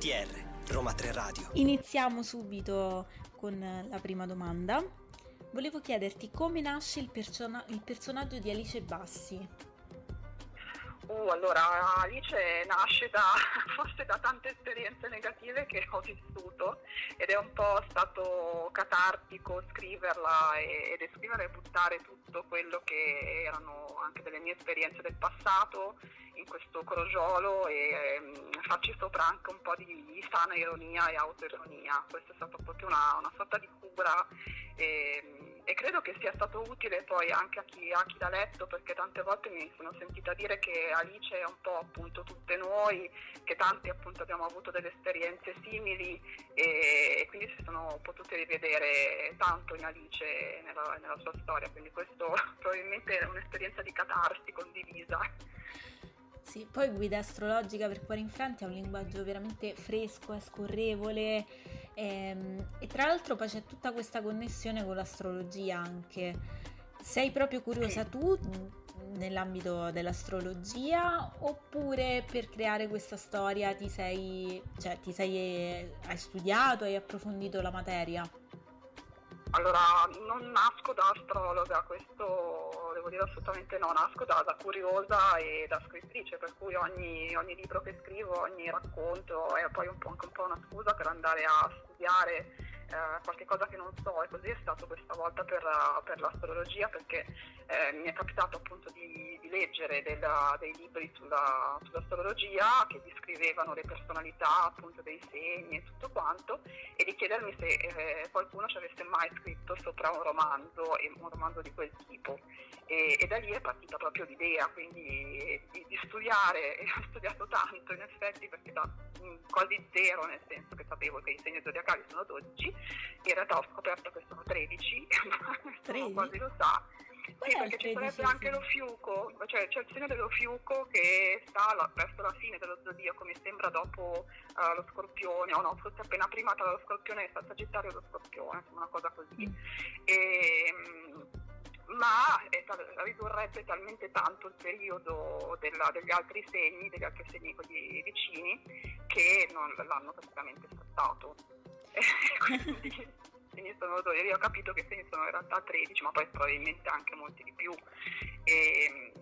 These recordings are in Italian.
RTR, Roma 3 Radio. Iniziamo subito con la prima domanda. Volevo chiederti come nasce il, persona- il personaggio di Alice Bassi. Uh, allora, Alice nasce da, forse da tante esperienze negative che ho vissuto ed è un po' stato catartico scriverla e, descrivere e buttare tutto quello che erano anche delle mie esperienze del passato in questo crogiolo e um, farci sopra anche un po' di sana ironia e autoironia. Questa è stata proprio una, una sorta di cura. E, e credo che sia stato utile poi anche a chi, a chi l'ha letto perché tante volte mi sono sentita dire che Alice è un po' appunto tutte noi, che tanti appunto abbiamo avuto delle esperienze simili e, quindi si sono potute rivedere tanto in Alice nella, nella sua storia, quindi questo probabilmente è un'esperienza di catarsi condivisa. Sì, poi guida astrologica per cuori infranti ha un linguaggio veramente fresco e scorrevole ehm, e tra l'altro poi c'è tutta questa connessione con l'astrologia anche. Sei proprio curiosa tu nell'ambito dell'astrologia oppure per creare questa storia ti sei, cioè, ti sei, hai studiato, hai approfondito la materia? Allora, non nasco da astrologa, questo devo dire assolutamente no, nasco da, da curiosa e da scrittrice, per cui ogni, ogni, libro che scrivo, ogni racconto è poi un po', anche un po' una scusa per andare a studiare eh, qualche cosa che non so e così è stato questa volta per, per l'astrologia perché eh, mi è capitato appunto di, di leggere della, dei libri sulla, sull'astrologia che descrivevano le personalità appunto dei segni e tutto quanto e di chiedermi se eh, qualcuno ci avesse mai scritto sopra un romanzo e un romanzo di quel tipo e, e da lì è partita proprio l'idea quindi di, di studiare e ho studiato tanto in effetti perché da mh, quasi zero nel senso che sapevo che i segni zodiacali sono 12 in realtà ho scoperto che sono 13, nessuno quasi lo sa. Sì, perché ci sarebbe anche lo fiuco, cioè c'è il segno dello fiuco che sta la, verso la fine dello zodiaco, mi sembra dopo uh, lo scorpione, o no, forse appena prima tra lo scorpione e il sagittario e lo scorpione, insomma una cosa così. Mm. E, ma è, ridurrebbe talmente tanto il periodo della, degli altri segni, degli altri segni quelli vicini, che non l'hanno praticamente saltato. quindi, quindi sono, io ho capito che segni sono in realtà 13, ma poi probabilmente anche molti di più. E,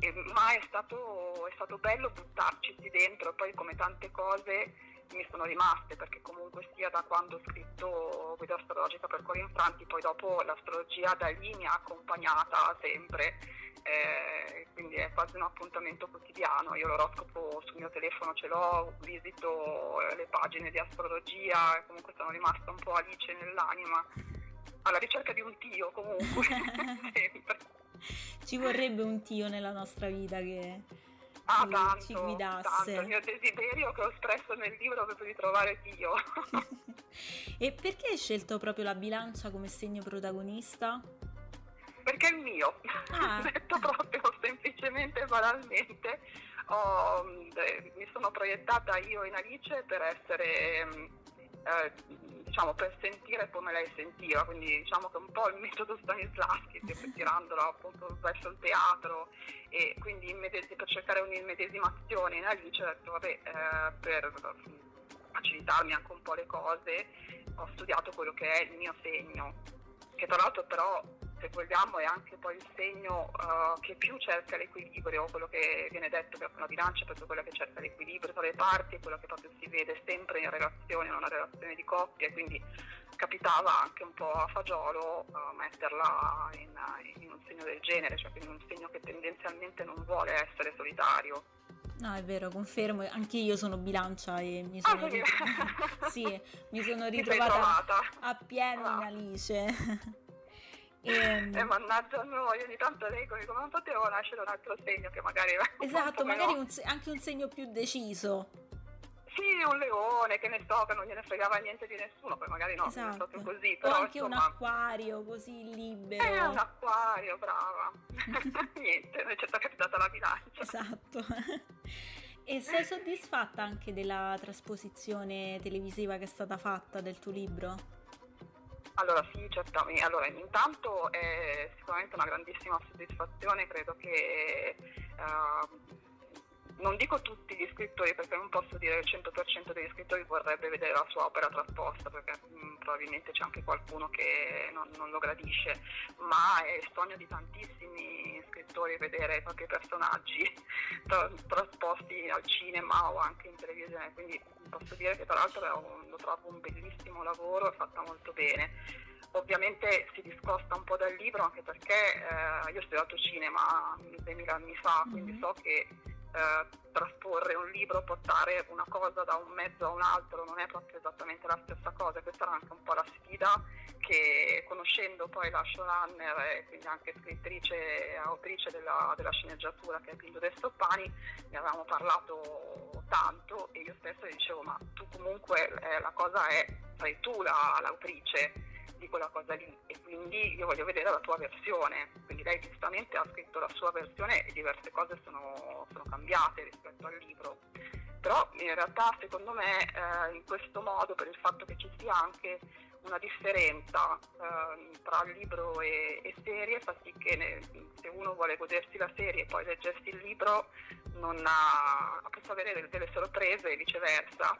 e, ma è stato, è stato bello buttarci dentro, poi come tante cose mi sono rimaste perché comunque sia da quando ho scritto Guida astrologica per cuori infranti poi dopo l'astrologia da lì mi ha accompagnata sempre eh, quindi è quasi un appuntamento quotidiano. Io l'oroscopo sul mio telefono ce l'ho visito le pagine di astrologia comunque sono rimasta un po' alice nell'anima alla ricerca di un tio comunque. Sempre. Ci vorrebbe un tio nella nostra vita che ah, ci, tanto, ci guidasse. Tanto. Il mio desiderio che ho espresso nel libro proprio di trovare Dio. e perché hai scelto proprio la bilancia come segno protagonista? Perché è il mio, ah. detto proprio semplicemente e banalmente. Ho, eh, mi sono proiettata io in Alice per essere mm, eh, diciamo, per sentire come lei sentiva, quindi diciamo che un po' il metodo Stanislavski, tirandolo appunto verso il teatro e quindi per cercare un'immedesimazione in Alice ho detto vabbè eh, per facilitarmi anche un po' le cose ho studiato quello che è il mio segno, che tra l'altro però se vogliamo è anche poi il segno uh, che più cerca l'equilibrio, quello che viene detto che è una bilancia è proprio quella che cerca l'equilibrio parti, è quello che proprio si vede sempre in relazione, in una relazione di coppia, quindi capitava anche un po' a fagiolo uh, metterla in, in, un segno del genere, cioè quindi un segno che tendenzialmente non vuole essere solitario. No, è vero, confermo, anche io sono bilancia e mi sono, ah, rit- sì, mi sono ritrovata appieno ah. in Alice. E, ehm, eh, mannaggia a noi, ogni tanto leggo, dico, ma non potevo nascere un altro segno che magari... Esatto, magari un, anche un segno più deciso. Sì, un leone, che ne so, che non gliene fregava niente di nessuno, poi magari no, esatto. è proprio così. Però, o anche insomma... un acquario così libero. Eh, un acquario, brava. niente, non c'è capitata la bilancia. Esatto. E sei soddisfatta anche della trasposizione televisiva che è stata fatta del tuo libro? Allora sì, certamente. Allora, intanto è sicuramente una grandissima soddisfazione, credo che uh, non dico tutti gli scrittori perché non posso dire che il 100% degli scrittori vorrebbe vedere la sua opera trasposta perché mh, mm, probabilmente c'è anche qualcuno che non, non, lo gradisce, ma è il sogno di tantissimi scrittori vedere i propri personaggi tra, trasposti al cinema o anche in televisione, quindi posso dire che tra l'altro lo trovo un bellissimo lavoro, è fatta molto bene. Ovviamente si discosta un po' dal libro anche perché eh, io ho studiato cinema 2000 anni fa, quindi mm-hmm. so che eh, trasporre un libro, portare una cosa da un mezzo a un altro non è proprio esattamente la stessa cosa, questa era anche un po' la sfida che conoscendo poi la showrunner e quindi anche scrittrice e autrice della, della sceneggiatura che è Pindo De Stoppani, ne avevamo parlato tanto e io stesso dicevo ma tu comunque eh, la cosa è, sei tu la, l'autrice di quella cosa lì e quindi io voglio vedere la tua versione. Quindi lei giustamente ha scritto la sua versione e diverse cose sono, sono cambiate rispetto al libro. Però in realtà secondo me eh, in questo modo, per il fatto che ci sia anche una differenza eh, tra libro e, e, serie, fa sì che ne, se uno vuole godersi la serie e poi leggersi il libro non ha, possa avere delle, delle sorprese e viceversa,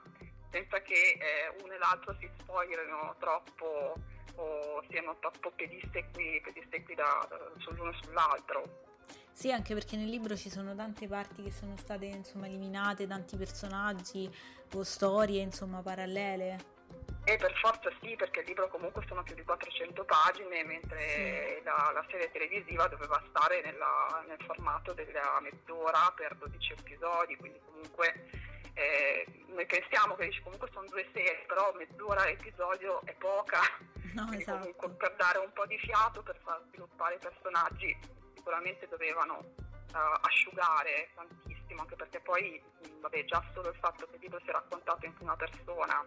senza che eh, uno e l'altro si spoilerino troppo o siano troppo pedissequi, pedissequi da, da, sull'uno sull'altro. Sì, anche perché nel libro ci sono tante parti che sono state insomma eliminate, tanti personaggi o storie insomma parallele. E per forza sì, perché il libro comunque sono più di 400 pagine, mentre sì. la, la, serie televisiva doveva stare nella, nel formato della mezz'ora per 12 episodi, quindi comunque eh, noi pensiamo che comunque sono due serie, però mezz'ora episodio è poca, no, esatto. comunque per dare un po' di fiato, per far sviluppare i personaggi, sicuramente dovevano uh, asciugare tantissimo, anche perché poi vabbè, già solo il fatto che il libro sia raccontato in prima persona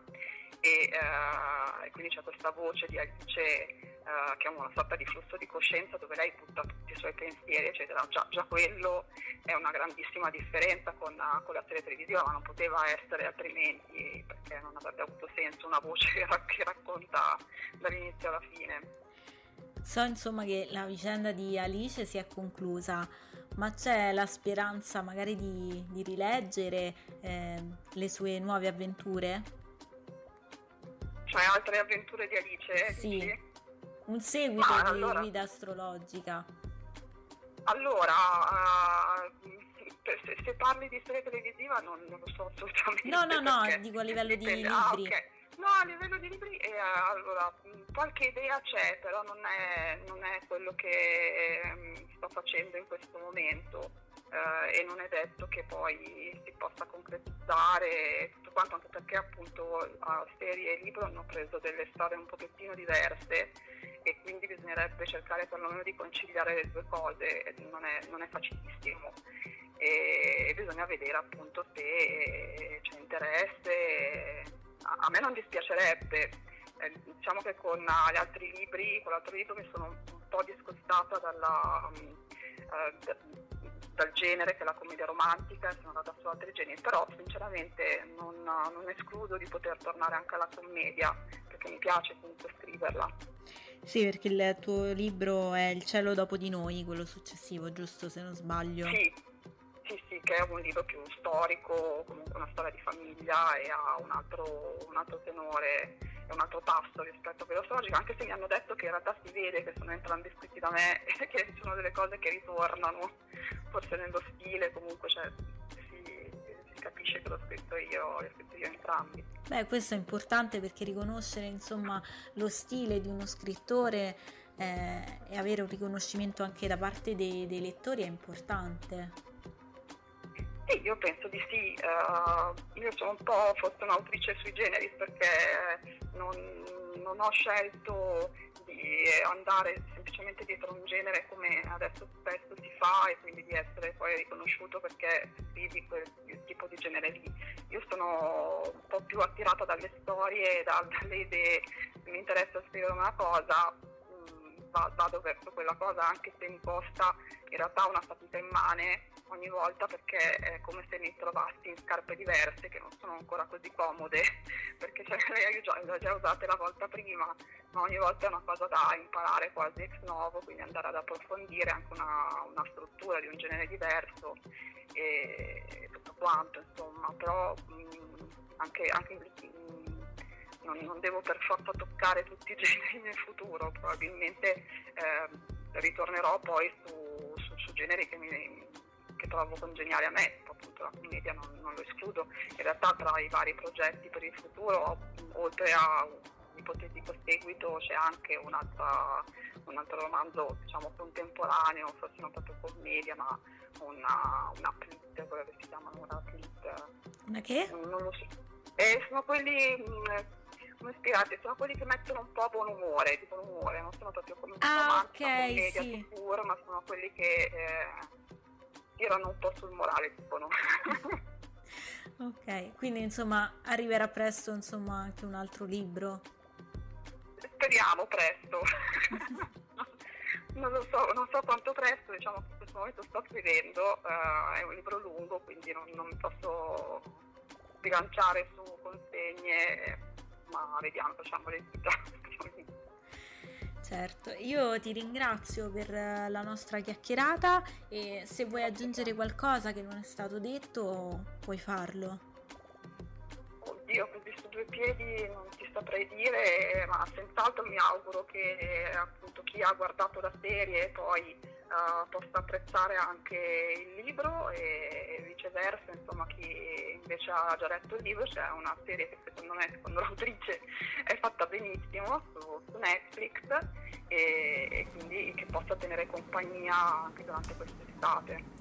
e, uh, e quindi c'è questa voce di Alice Uh, che è una sorta di flusso di coscienza dove lei butta tutti i suoi pensieri, eccetera. Già, già quello è una grandissima differenza con, uh, con, la serie televisiva, ma non poteva essere altrimenti perché non avrebbe avuto senso una voce che, che racconta dall'inizio alla fine. So insomma che la vicenda di Alice si è conclusa, ma c'è la speranza magari di, di rileggere eh, le sue nuove avventure? Cioè altre avventure di Alice? Sì. Dici? Un seguito Ma, di allora... guida astrologica. Allora, uh, se, se, parli di serie televisiva non, non, lo so assolutamente. No, no, no, dico a livello di libri. Ah, okay. No, a livello di libri, eh, allora, qualche idea c'è, però non è, non è quello che eh, sto facendo in questo momento eh, e non è detto che poi si possa concretizzare tutto quanto, anche perché appunto a serie e libro hanno preso delle storie un pochettino diverse e quindi bisognerebbe cercare perlomeno di conciliare le due cose, non è, non è facilissimo e bisogna vedere appunto se c'è interesse, a, me non dispiacerebbe, eh, diciamo che con gli altri libri, con l'altro libro mi sono un po' discostata dalla, uh, dal genere che è la commedia romantica, sono andata su altri generi, però sinceramente non, non escludo di poter tornare anche alla commedia perché mi piace comunque scriverla. Sì, perché il tuo libro è Il cielo dopo di noi, quello successivo, giusto se non sbaglio? Sì, sì, sì, che è un libro più storico, comunque una storia di famiglia e ha un altro, un altro tenore un altro tasto rispetto a quello storico, anche se mi hanno detto che in realtà si vede che sono entrambi scritti da me e che sono delle cose che ritornano, forse nello stile, comunque cioè, capisce che l'ho scritto io, l'ho scritto io entrambi. Beh, questo è importante perché riconoscere insomma lo stile di uno scrittore eh, e avere un riconoscimento anche da parte dei, dei lettori è importante. Sì, io penso di sì. Uh, io sono un po' forse un'autrice sui generis perché non, non ho scelto di andare semplicemente dietro un genere come adesso spesso si fa e quindi di essere poi riconosciuto perché scrivi quel tipo di genere lì. Io sono un po' più attirata dalle storie, da, dalle idee, mi interessa scrivere una cosa, vado verso quella cosa anche se mi costa in realtà una fatica immane ogni volta perché è come se mi trovassi in scarpe diverse che non sono ancora così comode perché cioè, le ho già usate la volta prima ma ogni volta è una cosa da imparare quasi ex novo quindi andare ad approfondire anche una, una struttura di un genere diverso e tutto quanto, insomma, però mh, anche, anche mh, non, non, devo per forza toccare tutti i generi nel futuro, probabilmente eh, ritornerò poi su, su, su generi che, mi, che, trovo congeniali a me, appunto la commedia non, non, lo escludo, in realtà tra i vari progetti per il futuro, oltre a un ipotetico seguito c'è anche un'altra un altro romanzo diciamo contemporaneo, forse non proprio commedia, ma una, una plit, quello che si chiamano una plit. Una che? Non, non lo so. Eh, sono quelli, mm, come spiegate, sono quelli che mettono un po' buon umore, di buon umore, non sono proprio come ah, ok, commedia sì. sicuro, ma sono quelli che eh, tirano un po' sul morale, tipo no. ok, quindi insomma arriverà presto insomma anche un altro libro. Speriamo presto. non lo so, non so quanto presto, diciamo che in questo momento sto scrivendo, uh, è un libro lungo, quindi non, non mi posso bilanciare su consegne, ma vediamo, facciamo le vita. Certo, io ti ringrazio per la nostra chiacchierata e se vuoi aggiungere qualcosa che non è stato detto puoi farlo. Oddio, su due piedi non ti saprei dire, ma senz'altro mi auguro che appunto chi ha guardato la serie poi uh, possa apprezzare anche il libro e, viceversa, insomma chi invece ha già letto il libro c'è una serie che secondo me, secondo l'autrice, è fatta benissimo su, su Netflix e, e quindi che possa tenere compagnia anche durante quest'estate.